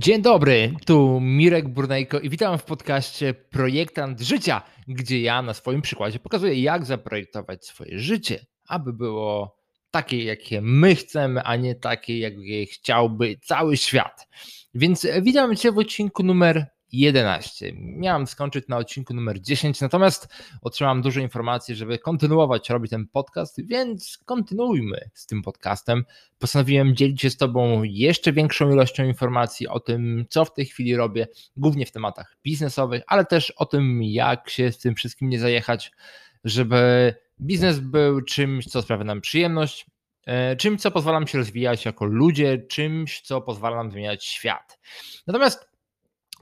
Dzień dobry, tu Mirek Burnejko i witam w podcaście Projektant Życia, gdzie ja na swoim przykładzie pokazuję, jak zaprojektować swoje życie, aby było takie, jakie my chcemy, a nie takie, jakie chciałby cały świat. Więc witam Cię w odcinku numer 11. Miałem skończyć na odcinku numer 10, natomiast otrzymałem dużo informacji, żeby kontynuować robić ten podcast, więc kontynuujmy z tym podcastem. Postanowiłem dzielić się z Tobą jeszcze większą ilością informacji o tym, co w tej chwili robię, głównie w tematach biznesowych, ale też o tym, jak się z tym wszystkim nie zajechać, żeby biznes był czymś, co sprawia nam przyjemność, e, czymś, co pozwala nam się rozwijać jako ludzie, czymś, co pozwala nam zmieniać świat. Natomiast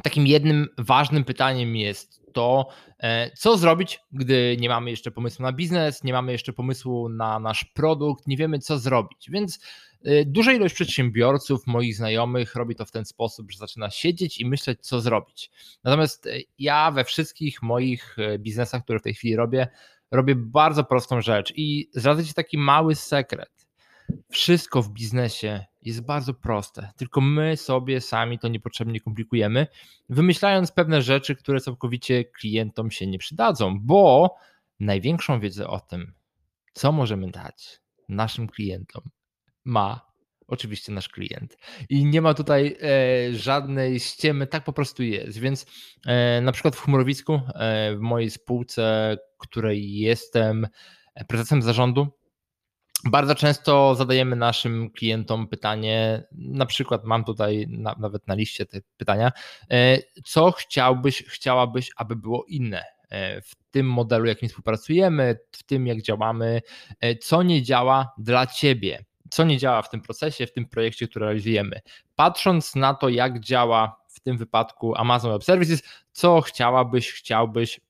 takim jednym ważnym pytaniem jest to, e, co zrobić, gdy nie mamy jeszcze pomysłu na biznes, nie mamy jeszcze pomysłu na nasz produkt, nie wiemy, co zrobić. Więc e, duża ilość przedsiębiorców, moich znajomych, robi to w ten sposób, że zaczyna siedzieć i myśleć, co zrobić. Natomiast e, ja we wszystkich moich biznesach, które w tej chwili robię, robię bardzo prostą rzecz i zdradzę Ci taki mały sekret. Wszystko w biznesie jest bardzo proste, tylko my sobie sami to niepotrzebnie komplikujemy, wymyślając pewne rzeczy, które całkowicie klientom się nie przydadzą, bo największą wiedzę o tym, co możemy dać naszym klientom, ma oczywiście nasz klient. I nie ma tutaj e, żadnej ściemy, tak po prostu jest. Więc e, na przykład w Chmurowisku, e, w mojej spółce, której jestem prezesem zarządu, bardzo często zadajemy naszym klientom pytanie, na przykład mam tutaj na, nawet na liście te pytania, e, co chciałbyś, chciałabyś, aby było inne e, w tym modelu, jakim współpracujemy, w tym, jak działamy, e, co nie działa dla ciebie, co nie działa w tym procesie, w tym projekcie, który realizujemy. Patrząc na to, jak działa w tym wypadku Amazon Web Services, co chciałabyś, chciałbyś,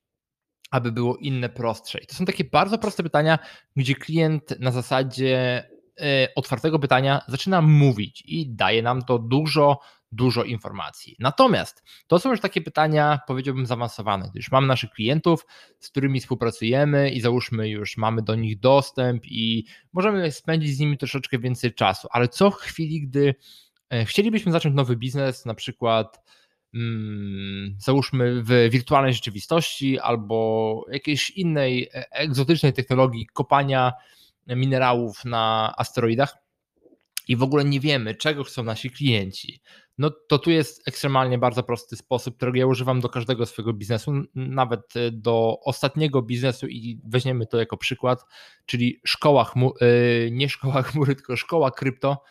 aby było inne, prostsze. I to są takie bardzo proste pytania, gdzie klient na zasadzie e, otwartego pytania zaczyna mówić i daje nam to dużo, dużo informacji. Natomiast to są już takie pytania, powiedziałbym, zaawansowane, gdyż mamy naszych klientów, z którymi współpracujemy i załóżmy już mamy do nich dostęp i możemy spędzić z nimi troszeczkę więcej czasu, ale co w chwili, gdy e, chcielibyśmy zacząć nowy biznes, na przykład załóżmy w wirtualnej rzeczywistości albo jakiejś innej e, egzotycznej technologii kopania minerałów na asteroidach i w ogóle nie wiemy, czego chcą nasi klienci, no to tu jest ekstremalnie bardzo prosty sposób, którego ja używam do każdego swojego biznesu, nawet e, do ostatniego biznesu i weźmiemy to jako przykład, czyli szkoła chmur, e, nie szkoła chmury, tylko szkoła krypto,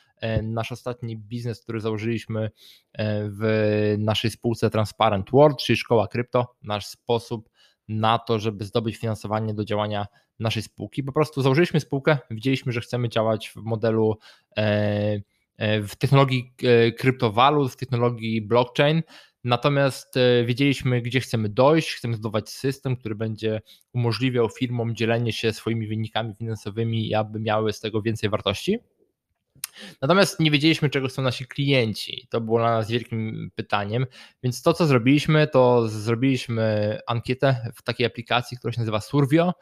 nasz ostatni biznes, który założyliśmy e, w naszej spółce Transparent World, czyli szkoła krypto, nasz sposób na to, żeby zdobyć finansowanie do działania naszej spółki. Po prostu założyliśmy spółkę, widzieliśmy, że chcemy działać w modelu e, w technologii kryptowalut, w technologii blockchain. Natomiast wiedzieliśmy, gdzie chcemy dojść, chcemy zbudować system, który będzie umożliwiał firmom dzielenie się swoimi wynikami finansowymi, aby miały z tego więcej wartości. Natomiast nie wiedzieliśmy, czego chcą nasi klienci. To było dla nas wielkim pytaniem. Więc to, co zrobiliśmy, to zrobiliśmy ankietę w takiej aplikacji, która się nazywa Survio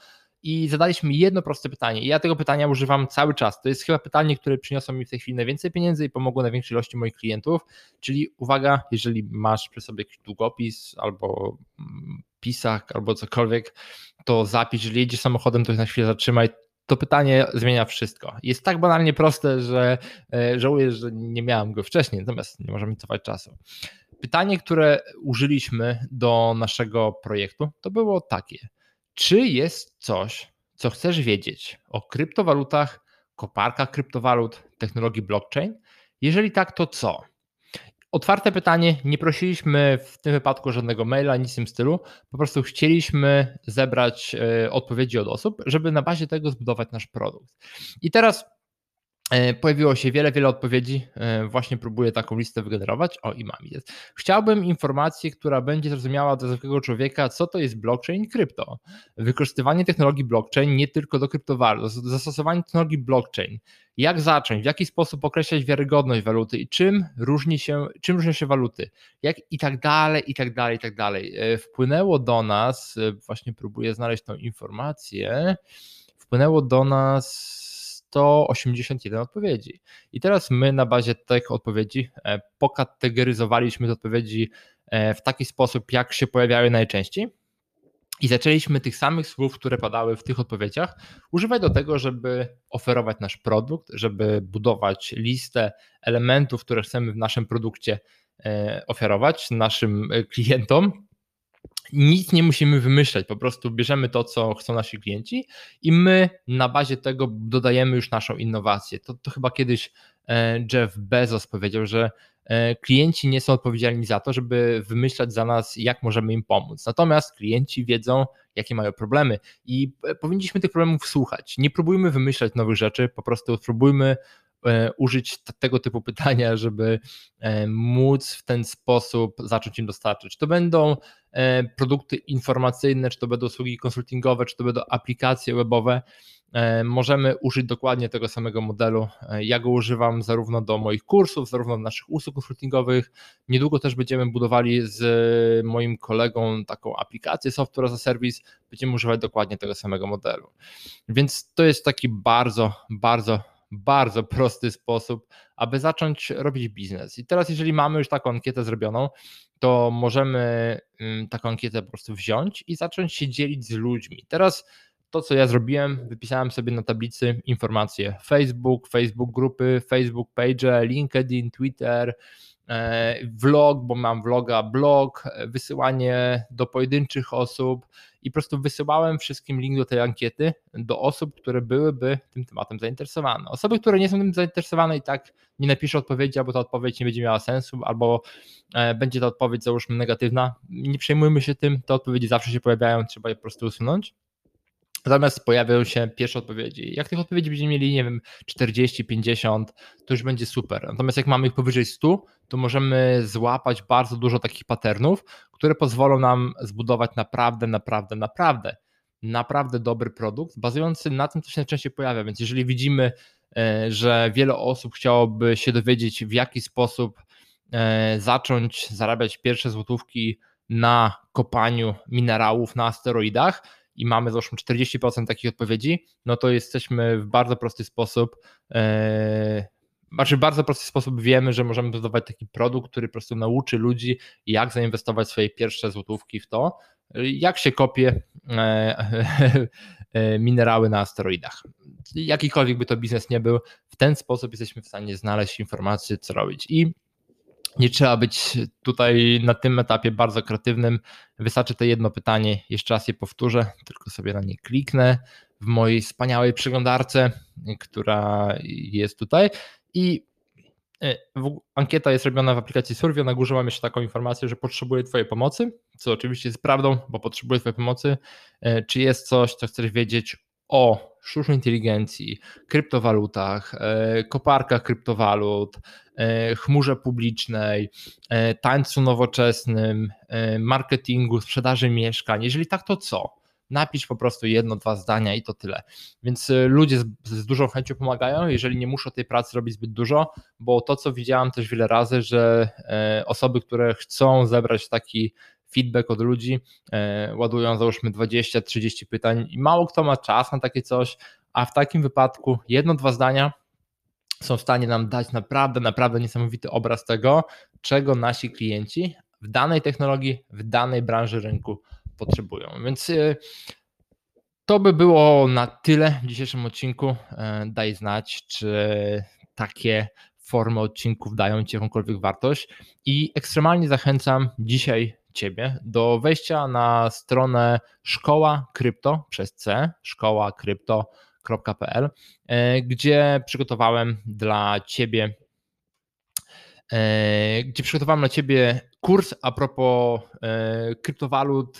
i zadaliśmy jedno proste pytanie. I ja tego pytania używam cały czas. To jest chyba pytanie, które przyniosło mi w tej chwili najwięcej pieniędzy i pomogło największej ilości moich klientów. Czyli uwaga, jeżeli masz przy sobie jakiś długopis albo mm, pisak albo cokolwiek, to zapisz, jeżeli jedziesz samochodem, to na chwilę zatrzymaj, to pytanie zmienia wszystko. Jest tak banalnie proste, że e, żałuję, że nie miałem go wcześniej, natomiast nie możemy cofać czasu. Pytanie, które użyliśmy do naszego projektu, to było takie: czy jest coś, co chcesz wiedzieć o kryptowalutach, koparkach kryptowalut, technologii blockchain? Jeżeli tak, to co? Otwarte pytanie, nie prosiliśmy w tym wypadku żadnego maila, nic w tym stylu. Po prostu chcieliśmy zebrać e, odpowiedzi od osób, żeby na bazie tego zbudować nasz produkt. I teraz pojawiło się wiele, wiele odpowiedzi. E, właśnie próbuję taką listę wygenerować. O, i mam jest. Chciałbym informację, która będzie zrozumiała dla zwykłego człowieka, co to jest blockchain i krypto. Wykorzystywanie technologii blockchain nie tylko do kryptowalut, zastosowanie technologii blockchain. Jak zacząć, w jaki sposób określać wiarygodność waluty i czym różni się, czym różnią się waluty, jak i tak dalej, i tak dalej, i tak dalej. E, wpłynęło do nas, właśnie próbuję znaleźć tą informację, wpłynęło do nas 181 odpowiedzi. I teraz my na bazie tych odpowiedzi pokategoryzowaliśmy te odpowiedzi w taki sposób, jak się pojawiały najczęściej i zaczęliśmy tych samych słów, które padały w tych odpowiedziach, używać do tego, żeby oferować nasz produkt, żeby budować listę elementów, które chcemy w naszym produkcie e, oferować naszym e, klientom. Nic nie musimy wymyślać, po prostu bierzemy to, co chcą nasi klienci i my na bazie tego dodajemy już naszą innowację. To, to chyba kiedyś e, Jeff Bezos powiedział, że E, klienci nie są odpowiedzialni za to, żeby wymyślać za nas, jak możemy im pomóc. Natomiast klienci wiedzą, jakie mają problemy i e, powinniśmy tych problemów słuchać. Nie próbujmy wymyślać nowych rzeczy, po prostu spróbujmy użyć tego typu pytania, żeby móc w ten sposób zacząć im dostarczyć. To będą produkty informacyjne, czy to będą usługi konsultingowe, czy to będą aplikacje webowe. E, możemy użyć dokładnie tego samego modelu. E, ja go używam zarówno do moich kursów, zarówno do naszych usług konsultingowych. Niedługo też będziemy budowali z moim kolegą taką aplikację software as a service. Będziemy używać dokładnie tego samego modelu. Więc to jest taki bardzo, bardzo, bardzo prosty sposób, aby zacząć robić biznes. I teraz, jeżeli mamy już taką ankietę zrobioną, to możemy mm, taką ankietę po prostu wziąć i zacząć się dzielić z ludźmi. Teraz to, co ja zrobiłem, wypisałem sobie na tablicy informacje Facebook, Facebook grupy, Facebook page, LinkedIn, Twitter, vlog, bo mam vloga, blog, wysyłanie do pojedynczych osób i po prostu wysyłałem wszystkim link do tej ankiety do osób, które byłyby tym tematem zainteresowane. Osoby, które nie są tym zainteresowane i tak nie napiszę odpowiedzi, albo ta odpowiedź nie będzie miała sensu, albo e, będzie ta odpowiedź załóżmy negatywna. Nie przejmujmy się tym, te odpowiedzi zawsze się pojawiają, trzeba je po prostu usunąć. Natomiast pojawią się pierwsze odpowiedzi. Jak tych odpowiedzi będziemy mieli, nie wiem, 40, 50, to już będzie super. Natomiast jak mamy ich powyżej 100, to możemy złapać bardzo dużo takich patternów, które pozwolą nam zbudować naprawdę, naprawdę, naprawdę, naprawdę dobry produkt, bazujący na tym, co się najczęściej pojawia. Więc jeżeli widzimy, e, że wiele osób chciałoby się dowiedzieć, w jaki sposób e, zacząć zarabiać pierwsze złotówki na kopaniu minerałów na asteroidach, i mamy załóżmy 40% takich odpowiedzi, no to jesteśmy w bardzo prosty sposób, e, znaczy w bardzo prosty sposób wiemy, że możemy budować taki produkt, który po prostu nauczy ludzi, jak zainwestować swoje pierwsze złotówki w to, jak się kopie e, e, minerały na asteroidach. Jakikolwiek by to biznes nie był, w ten sposób jesteśmy w stanie znaleźć informacje, co robić. I nie trzeba być tutaj na tym etapie bardzo kreatywnym. Wystarczy to jedno pytanie, jeszcze raz je powtórzę, tylko sobie na nie kliknę w mojej wspaniałej przeglądarce, która jest tutaj. I e, ankieta jest robiona w aplikacji Survio. Na górze mam jeszcze taką informację, że potrzebuję Twojej pomocy, co oczywiście jest prawdą, bo potrzebuję Twojej pomocy. E, czy jest coś, co chcesz wiedzieć o sztucznej inteligencji, kryptowalutach, e, koparkach kryptowalut, e, chmurze publicznej, e, tańcu nowoczesnym, marketingu, sprzedaży mieszkań. Jeżeli tak, to co? Napisz po prostu jedno, dwa zdania i to tyle. Więc ludzie z, z, dużą chęcią pomagają, jeżeli nie muszą tej pracy robić zbyt dużo, bo to, co widziałem też wiele razy, że osoby, które chcą zebrać taki feedback od ludzi, e, ładują załóżmy 20-30 pytań i mało kto ma czas na takie coś, a w takim wypadku jedno, dwa zdania są w stanie nam dać naprawdę, naprawdę niesamowity obraz tego, czego nasi klienci w danej technologii, w danej branży rynku potrzebują. Więc e, to by było na tyle w dzisiejszym odcinku. E, daj znać, czy takie formy odcinków dają Ci jakąkolwiek wartość i ekstremalnie zachęcam dzisiaj Ciebie do wejścia na stronę szkoła krypto przez C, szkoła krypto.pl, e, gdzie przygotowałem dla Ciebie e, gdzie przygotowałem dla Ciebie kurs a propos e, kryptowalut,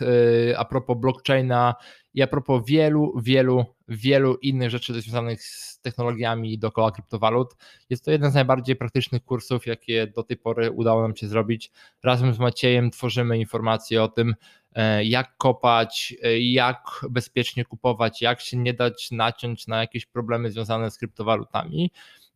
a propos blockchaina i a propos wielu, wielu, wielu innych rzeczy związanych z technologiami dookoła kryptowalut. Jest to jeden z najbardziej praktycznych kursów, jakie do tej pory udało nam się zrobić. Razem z Maciejem tworzymy informacje o tym, e, jak kopać, e, jak bezpiecznie kupować, jak się nie dać naciąć na jakieś problemy związane z kryptowalutami.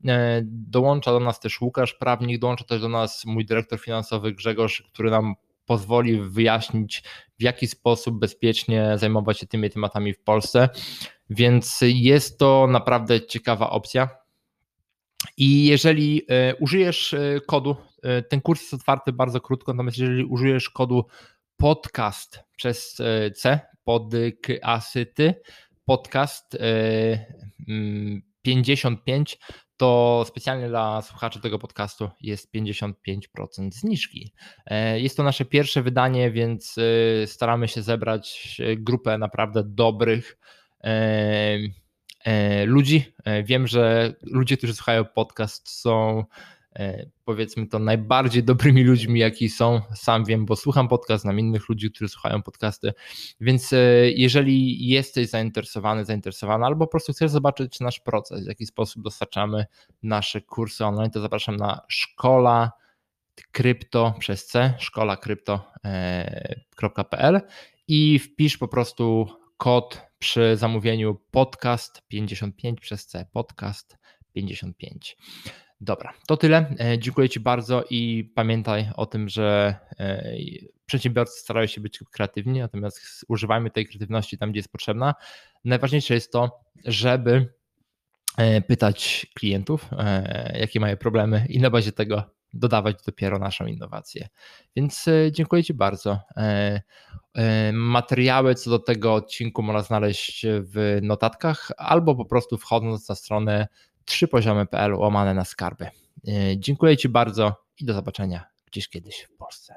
E, dołącza do nas też Łukasz, prawnik, dołącza też do nas mój dyrektor finansowy Grzegorz, który nam pozwoli wyjaśnić, w jaki sposób bezpiecznie zajmować się tymi tematami w Polsce. Więc jest to naprawdę ciekawa opcja. I jeżeli użyjesz kodu, ten kurs jest otwarty bardzo krótko, natomiast jeżeli użyjesz kodu podcast przez C, podkasyty, podcast 55, to specjalnie dla słuchaczy tego podcastu jest 55% zniżki. E, jest to nasze pierwsze wydanie, więc e, staramy się zebrać grupę naprawdę dobrych e, ludzi. Wiem, że ludzie, którzy słuchają podcast są E, powiedzmy to najbardziej dobrymi ludźmi, jaki są. Sam wiem, bo słucham podcast, znam innych ludzi, którzy słuchają podcasty, więc e, jeżeli jesteś zainteresowany, zainteresowana, albo po prostu chcesz zobaczyć nasz proces, w jaki sposób dostarczamy nasze kursy online, to zapraszam na szkola krypto przez C, szkola krypto.pl e, i wpisz po prostu kod przy zamówieniu podcast 55 przez C, podcast 55. Dobra, to tyle. E, dziękuję Ci bardzo i pamiętaj o tym, że e, przedsiębiorcy starają się być kreatywni, natomiast używajmy tej kreatywności tam, gdzie jest potrzebna. Najważniejsze jest to, żeby e, pytać klientów, jakie mają problemy i na bazie tego dodawać dopiero naszą innowację. Więc dziękuję Ci bardzo. Materiały co do tego odcinku można znaleźć w notatkach albo po prostu wchodząc na stronę trzypoziomy.pl łamane na skarby. E, dziękuję Ci bardzo i do zobaczenia gdzieś kiedyś w Polsce.